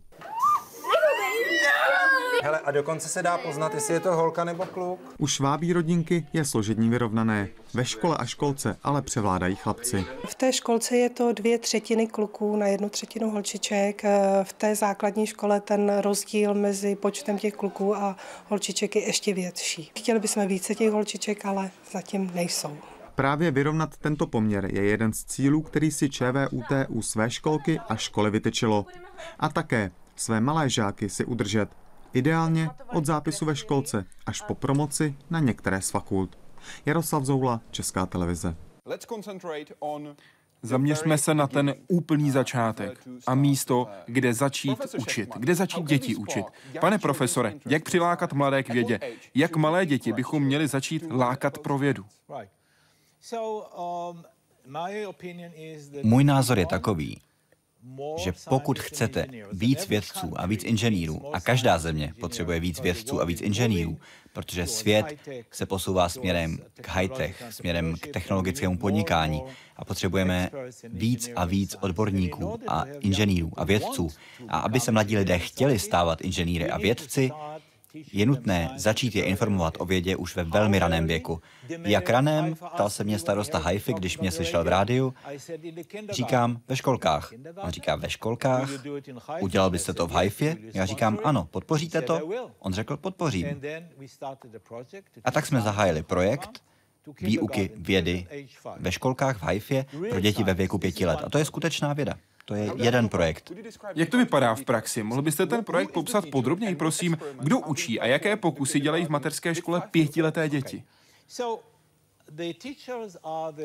Hele, a dokonce se dá poznat, jestli je to holka nebo kluk. U švábí rodinky je složení vyrovnané. Ve škole a školce ale převládají chlapci. V té školce je to dvě třetiny kluků na jednu třetinu holčiček. V té základní škole ten rozdíl mezi počtem těch kluků a holčiček je ještě větší. Chtěli bychom více těch holčiček, ale zatím nejsou. Právě vyrovnat tento poměr je jeden z cílů, který si ČVUT u své školky a školy vytyčilo. A také své malé žáky si udržet Ideálně od zápisu ve školce až po promoci na některé z fakult. Jaroslav Zoula, Česká televize. Zaměřme se na ten úplný začátek a místo, kde začít učit, kde začít děti učit. Pane profesore, jak přilákat mladé k vědě? Jak malé děti bychom měli začít lákat pro vědu? Můj názor je takový, že pokud chcete víc vědců a víc inženýrů, a každá země potřebuje víc vědců a víc inženýrů, protože svět se posouvá směrem k high-tech, směrem k technologickému podnikání a potřebujeme víc a víc odborníků a inženýrů a vědců. A aby se mladí lidé chtěli stávat inženýry a vědci, je nutné začít je informovat o vědě už ve velmi raném věku. Jak raném, ptal se mě starosta Haifi, když mě slyšel v rádiu. Říkám, ve školkách. On říká, ve školkách? Udělal byste to v Haifě? Já říkám, ano, podpoříte to? On řekl, podpořím. A tak jsme zahájili projekt, výuky vědy ve školkách v Haifě pro děti ve věku pěti let. A to je skutečná věda. To je jeden projekt. Jak to vypadá v praxi? Mohl byste ten projekt popsat podrobněji, prosím? Kdo učí a jaké pokusy dělají v mateřské škole pětileté děti?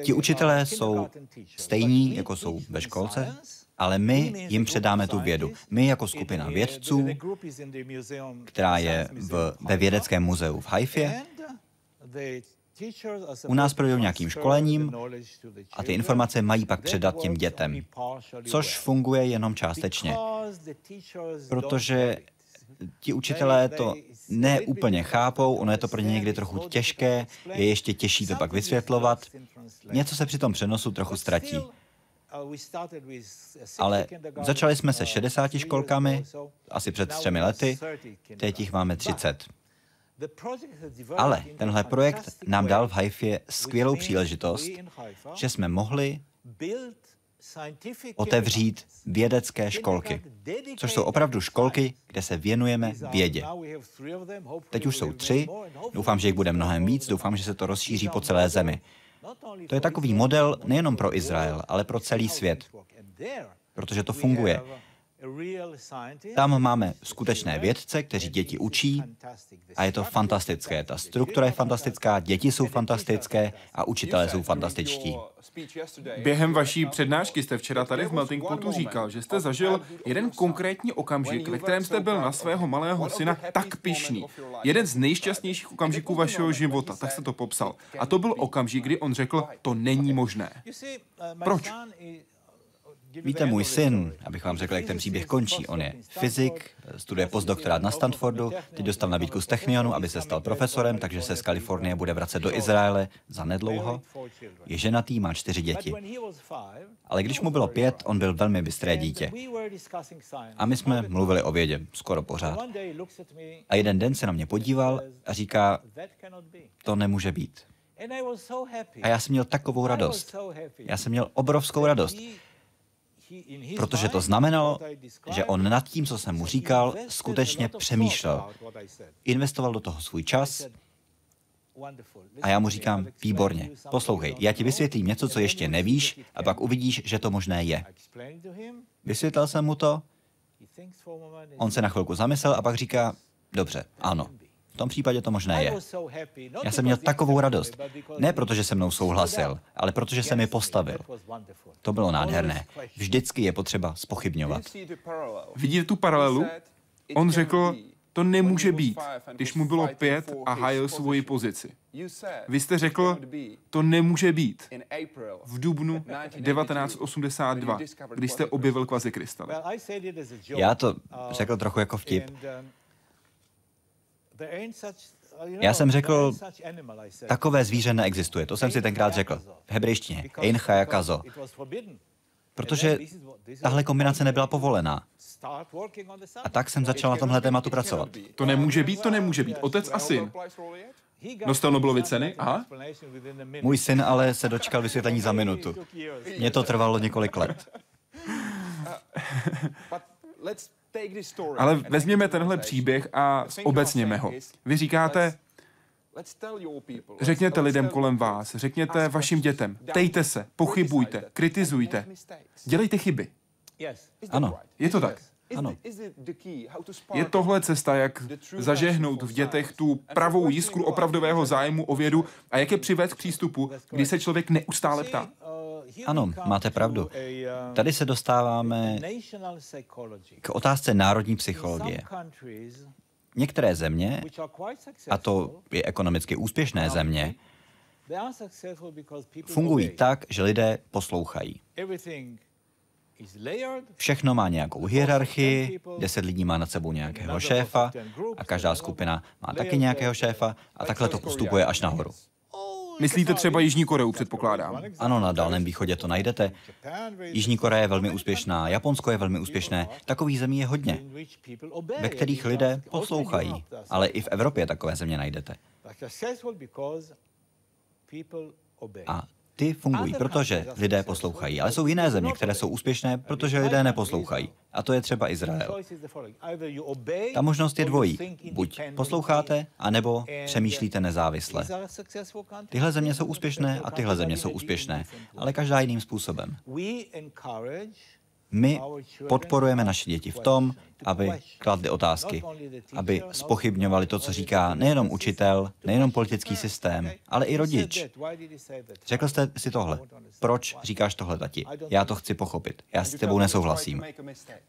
Ti učitelé jsou stejní, jako jsou ve školce, ale my jim předáme tu vědu. My jako skupina vědců, která je v, ve vědeckém muzeu v Haifě, u nás projdou nějakým školením a ty informace mají pak předat těm dětem, což funguje jenom částečně, protože ti učitelé to neúplně chápou, ono je to pro ně někdy trochu těžké, je ještě těžší to pak vysvětlovat. Něco se při tom přenosu trochu ztratí. Ale začali jsme se 60 školkami, asi před třemi lety, teď jich máme 30. Ale tenhle projekt nám dal v Haifě skvělou příležitost, že jsme mohli otevřít vědecké školky, což jsou opravdu školky, kde se věnujeme vědě. Teď už jsou tři, doufám, že jich bude mnohem víc, doufám, že se to rozšíří po celé zemi. To je takový model nejenom pro Izrael, ale pro celý svět, protože to funguje. Tam máme skutečné vědce, kteří děti učí a je to fantastické. Ta struktura je fantastická, děti jsou fantastické a učitelé jsou fantastičtí. Během vaší přednášky jste včera tady v Melting Potu říkal, že jste zažil jeden konkrétní okamžik, ve kterém jste byl na svého malého syna tak pišný. Jeden z nejšťastnějších okamžiků vašeho života, tak jste to popsal. A to byl okamžik, kdy on řekl, to není možné. Proč? Víte, můj syn, abych vám řekl, jak ten příběh končí, on je fyzik, studuje postdoktorát na Stanfordu, teď dostal nabídku z Technionu, aby se stal profesorem, takže se z Kalifornie bude vracet do Izraele za nedlouho. Je ženatý, má čtyři děti. Ale když mu bylo pět, on byl velmi bystré dítě. A my jsme mluvili o vědě, skoro pořád. A jeden den se na mě podíval a říká, to nemůže být. A já jsem měl takovou radost. Já jsem měl obrovskou radost. Protože to znamenalo, že on nad tím, co jsem mu říkal, skutečně přemýšlel. Investoval do toho svůj čas a já mu říkám, výborně, poslouchej, já ti vysvětlím něco, co ještě nevíš a pak uvidíš, že to možné je. Vysvětlil jsem mu to, on se na chvilku zamyslel a pak říká, dobře, ano, v tom případě to možné je. Já jsem měl takovou radost. Ne proto, že se mnou souhlasil, ale protože se mi postavil. To bylo nádherné. Vždycky je potřeba spochybňovat. Vidíte tu paralelu? On řekl, to nemůže být, když mu bylo pět a hájil svoji pozici. Vy jste řekl, to nemůže být v dubnu 1982, když jste objevil kvazikrystaly. Já to řekl trochu jako vtip. Já jsem řekl, takové zvíře neexistuje. To jsem si tenkrát řekl. V hebrejštině. Ein kazo. Protože tahle kombinace nebyla povolená. A tak jsem začal na tomhle tématu pracovat. To nemůže být, to nemůže být. Otec a syn. Dostal Nobelovy ceny? Aha. Můj syn ale se dočkal vysvětlení za minutu. Mně to trvalo několik let. (laughs) Ale vezměme tenhle příběh a obecněme ho. Vy říkáte, Řekněte lidem kolem vás, řekněte vašim dětem, tejte se, pochybujte, kritizujte, dělejte chyby. Ano. Je to tak? Ano. Je tohle cesta, jak zažehnout v dětech tu pravou jiskru opravdového zájmu o vědu a jak je přivést k přístupu, kdy se člověk neustále ptá? Ano, máte pravdu. Tady se dostáváme k otázce národní psychologie. Některé země, a to je ekonomicky úspěšné země, fungují tak, že lidé poslouchají. Všechno má nějakou hierarchii, deset lidí má nad sebou nějakého šéfa a každá skupina má taky nějakého šéfa a takhle to postupuje až nahoru. Myslíte třeba Jižní Koreu, předpokládám? Ano, na Dálném východě to najdete. Jižní Korea je velmi úspěšná, Japonsko je velmi úspěšné. Takových zemí je hodně, ve kterých lidé poslouchají. Ale i v Evropě takové země najdete. A ty fungují, protože lidé poslouchají. Ale jsou jiné země, které jsou úspěšné, protože lidé neposlouchají. A to je třeba Izrael. Ta možnost je dvojí. Buď posloucháte, anebo přemýšlíte nezávisle. Tyhle země jsou úspěšné a tyhle země jsou úspěšné, ale každá jiným způsobem. My podporujeme naše děti v tom, aby kladly otázky, aby spochybňovali to, co říká nejenom učitel, nejenom politický systém, ale i rodič. Řekl jste si tohle. Proč říkáš tohle, tati? Já to chci pochopit. Já s tebou nesouhlasím.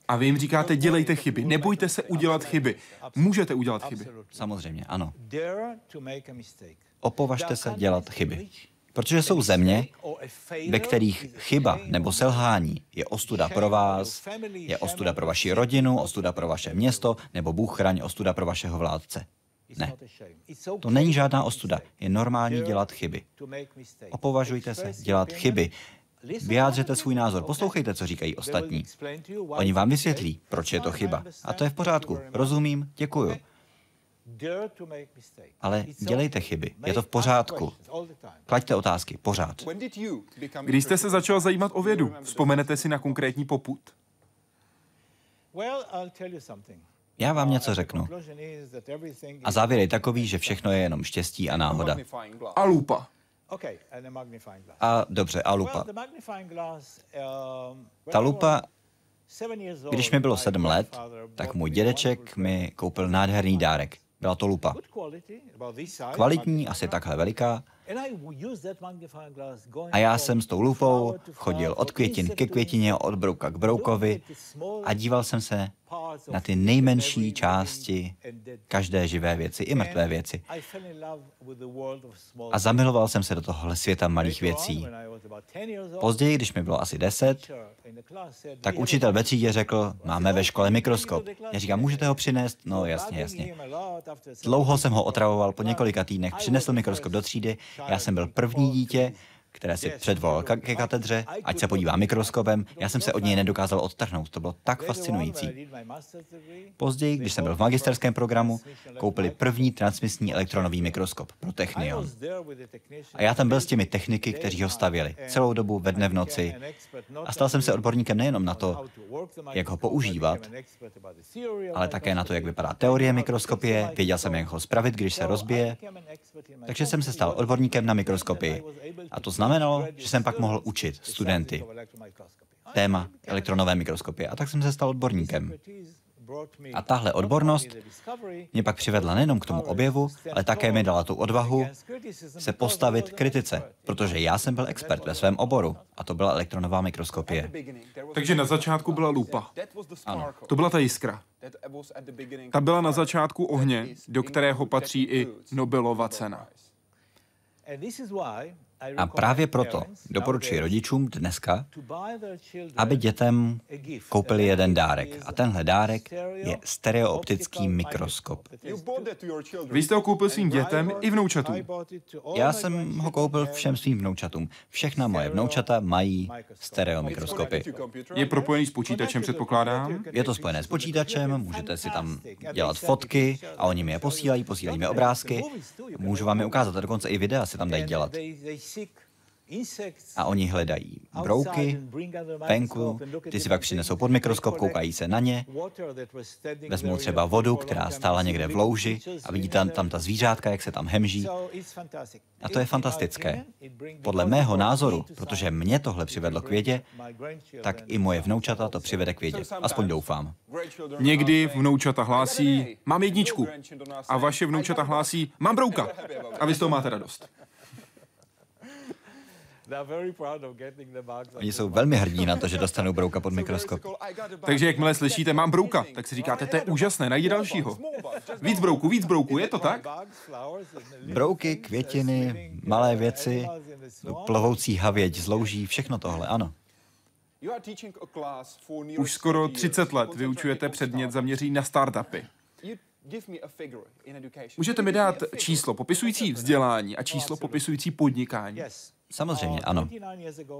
A vy jim říkáte, dělejte chyby, nebojte se udělat chyby. Můžete udělat chyby. Samozřejmě, ano. Opovažte se dělat chyby. Protože jsou země, ve kterých chyba nebo selhání je ostuda pro vás, je ostuda pro vaši rodinu, ostuda pro vaše město, nebo Bůh chraň ostuda pro vašeho vládce. Ne. To není žádná ostuda. Je normální dělat chyby. Opovažujte se dělat chyby. Vyjádřete svůj názor, poslouchejte, co říkají ostatní. Oni vám vysvětlí, proč je to chyba. A to je v pořádku. Rozumím, děkuju. Ale dělejte chyby. Je to v pořádku. Klaďte otázky. Pořád. Když jste se začal zajímat o vědu, vzpomenete si na konkrétní poput? Já vám něco řeknu. A závěr je takový, že všechno je jenom štěstí a náhoda. A lupa. A dobře, a lupa. Ta lupa když mi bylo sedm let, tak můj dědeček mi koupil nádherný dárek. Byla to lupa. Kvalitní, asi takhle veliká. A já jsem s tou lupou chodil od květin ke květině, od brouka k broukovi a díval jsem se na ty nejmenší části každé živé věci i mrtvé věci. A zamiloval jsem se do tohohle světa malých věcí. Později, když mi bylo asi deset, tak učitel ve třídě řekl, máme ve škole mikroskop. Já říkám, můžete ho přinést? No jasně, jasně. Dlouho jsem ho otravoval, po několika týdnech přinesl mikroskop do třídy, já jsem byl první dítě, které si předvolal ke katedře, ať se podívá mikroskopem. Já jsem se od něj nedokázal odtrhnout, to bylo tak fascinující. Později, když jsem byl v magisterském programu, koupili první transmisní elektronový mikroskop pro Technion. A já tam byl s těmi techniky, kteří ho stavěli celou dobu ve dne v noci. A stal jsem se odborníkem nejenom na to, jak ho používat, ale také na to, jak vypadá teorie mikroskopie, věděl jsem, jak ho spravit, když se rozbije. Takže jsem se stal odborníkem na mikroskopii. A to znamenalo, že jsem pak mohl učit studenty téma elektronové mikroskopie. A tak jsem se stal odborníkem. A tahle odbornost mě pak přivedla nejenom k tomu objevu, ale také mi dala tu odvahu se postavit kritice, protože já jsem byl expert ve svém oboru a to byla elektronová mikroskopie. Takže na začátku byla lupa. Ano. To byla ta jiskra. Ta byla na začátku ohně, do kterého patří i Nobelova cena. A právě proto doporučuji rodičům dneska, aby dětem koupili jeden dárek. A tenhle dárek je stereooptický mikroskop. Vy jste ho koupil svým dětem i vnoučatům. Já jsem ho koupil všem svým vnoučatům. Všechna moje vnoučata mají stereomikroskopy. Je propojený s počítačem, předpokládám? Je to spojené s počítačem, můžete si tam dělat fotky a oni mi je posílají, posílají mi obrázky. Můžu vám je ukázat, a dokonce i videa si tam dají dělat. A oni hledají brouky venku, ty si pak přinesou pod mikroskop, koukají se na ně, vezmou třeba vodu, která stála někde v louži a vidí tam, tam ta zvířátka, jak se tam hemží. A to je fantastické. Podle mého názoru, protože mě tohle přivedlo k vědě, tak i moje vnoučata to přivede k vědě. Aspoň doufám. Někdy vnoučata hlásí, mám jedničku. A vaše vnoučata hlásí, mám brouka. (laughs) A vy z toho máte radost. Oni jsou velmi hrdí na to, (laughs) že dostanou brouka pod mikroskop. Takže jakmile slyšíte, mám brouka, tak si říkáte, to je úžasné, najdi dalšího. Víc brouku, víc (laughs) brouku, je to tak? Brouky, květiny, malé věci, plovoucí havěť, zlouží, všechno tohle, ano. Už skoro 30 let vyučujete předmět zaměří na startupy. Můžete mi dát číslo popisující vzdělání a číslo popisující podnikání? Samozřejmě, ano.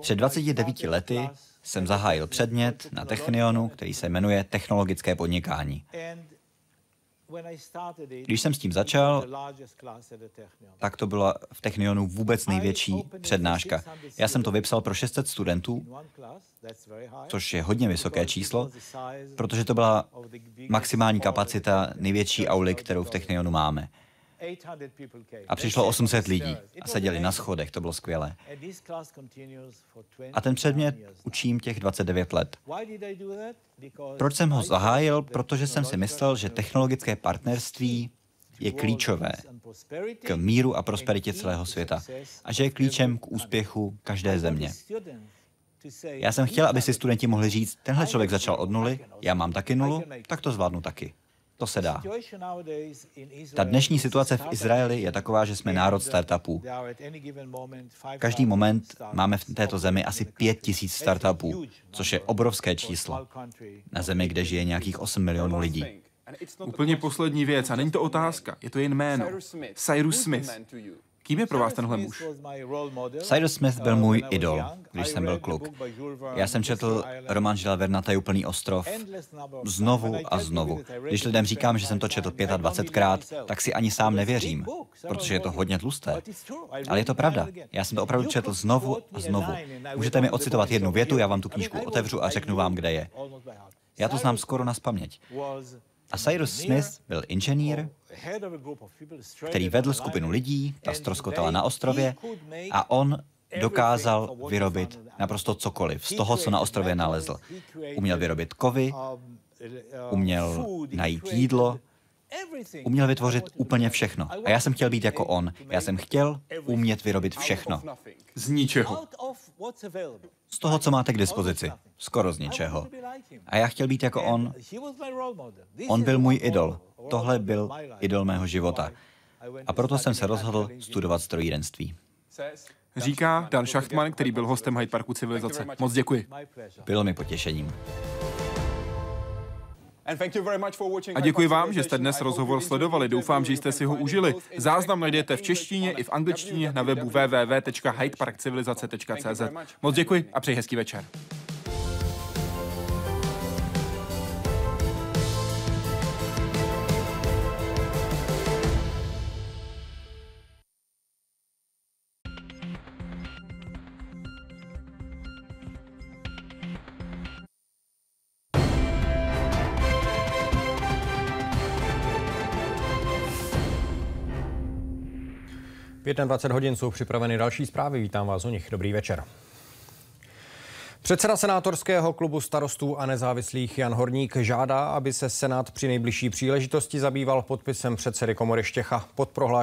Před 29 lety jsem zahájil předmět na Technionu, který se jmenuje Technologické podnikání. Když jsem s tím začal, tak to byla v Technionu vůbec největší přednáška. Já jsem to vypsal pro 600 studentů, což je hodně vysoké číslo, protože to byla maximální kapacita největší auly, kterou v Technionu máme. A přišlo 800 lidí a seděli na schodech, to bylo skvělé. A ten předmět učím těch 29 let. Proč jsem ho zahájil? Protože jsem si myslel, že technologické partnerství je klíčové k míru a prosperitě celého světa a že je klíčem k úspěchu každé země. Já jsem chtěl, aby si studenti mohli říct, tenhle člověk začal od nuly, já mám taky nulu, tak to zvládnu taky. To se dá. Ta dnešní situace v Izraeli je taková, že jsme národ startupů. Každý moment máme v této zemi asi pět tisíc startupů, což je obrovské číslo. Na zemi, kde žije nějakých 8 milionů lidí. Úplně poslední věc, a není to otázka, je to jen jméno. Cyrus Smith. Kým je pro vás tenhle muž? Cyrus Smith byl můj idol, když jsem byl kluk. Já jsem četl román Žila Vernata Úplný ostrov znovu a znovu. Když lidem říkám, že jsem to četl 25krát, tak si ani sám nevěřím, protože je to hodně tlusté. Ale je to pravda. Já jsem to opravdu četl znovu a znovu. Můžete mi ocitovat jednu větu, já vám tu knížku otevřu a řeknu vám, kde je. Já to znám skoro na spaměť. A Cyrus Smith byl inženýr, který vedl skupinu lidí, ta stroskotala na ostrově a on dokázal vyrobit naprosto cokoliv z toho, co na ostrově nalezl. Uměl vyrobit kovy, uměl najít jídlo Uměl vytvořit úplně všechno. A já jsem chtěl být jako on. Já jsem chtěl umět vyrobit všechno. Z ničeho. Z toho, co máte k dispozici. Skoro z ničeho. A já chtěl být jako on. On byl můj idol. Tohle byl idol mého života. A proto jsem se rozhodl studovat strojírenství. Říká Dan Schachtman, který byl hostem Hyde Parku civilizace. Moc děkuji. Bylo mi potěšením. A děkuji vám, že jste dnes rozhovor sledovali. Doufám, že jste si ho užili. Záznam najdete v češtině i v angličtině na webu www.hydeparkcivilizace.cz. Moc děkuji a přeji hezký večer. V 21 hodin jsou připraveny další zprávy. Vítám vás u nich. Dobrý večer. Předseda senátorského klubu starostů a nezávislých Jan Horník žádá, aby se Senát při nejbližší příležitosti zabýval podpisem předsedy komory Štěcha pod prohlášení